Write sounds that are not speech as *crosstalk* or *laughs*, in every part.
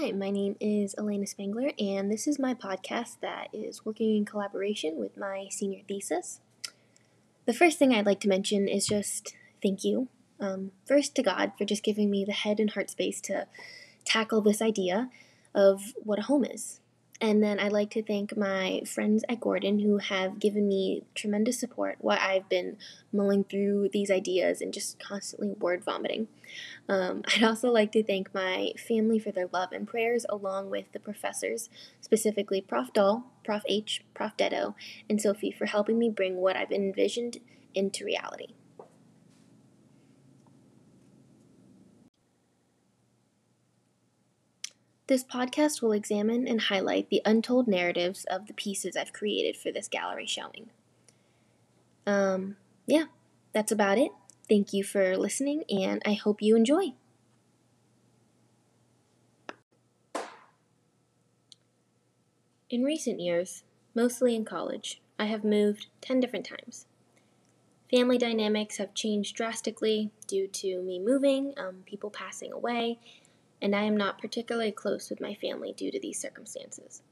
Hi, my name is Elena Spangler, and this is my podcast that is working in collaboration with my senior thesis. The first thing I'd like to mention is just thank you. Um, first to God for just giving me the head and heart space to tackle this idea of what a home is. And then I'd like to thank my friends at Gordon who have given me tremendous support while I've been mulling through these ideas and just constantly word vomiting. Um, *laughs* I'd also like to thank my family for their love and prayers, along with the professors, specifically Prof. Dahl, Prof. H, Prof. Dedo, and Sophie for helping me bring what I've envisioned into reality. This podcast will examine and highlight the untold narratives of the pieces I've created for this gallery showing. Um, yeah, that's about it. Thank you for listening, and I hope you enjoy. In recent years, mostly in college, I have moved 10 different times. Family dynamics have changed drastically due to me moving, um, people passing away, and I am not particularly close with my family due to these circumstances.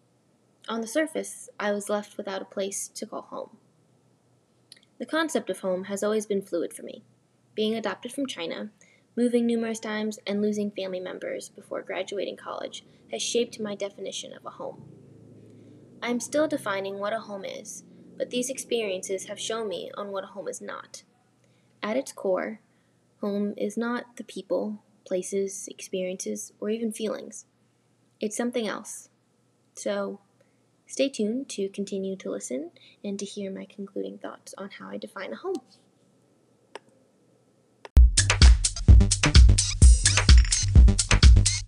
On the surface, I was left without a place to call home. The concept of home has always been fluid for me. Being adopted from China, moving numerous times, and losing family members before graduating college has shaped my definition of a home. I am still defining what a home is, but these experiences have shown me on what a home is not. At its core, home is not the people, places, experiences, or even feelings. It's something else. So, stay tuned to continue to listen and to hear my concluding thoughts on how I define a home.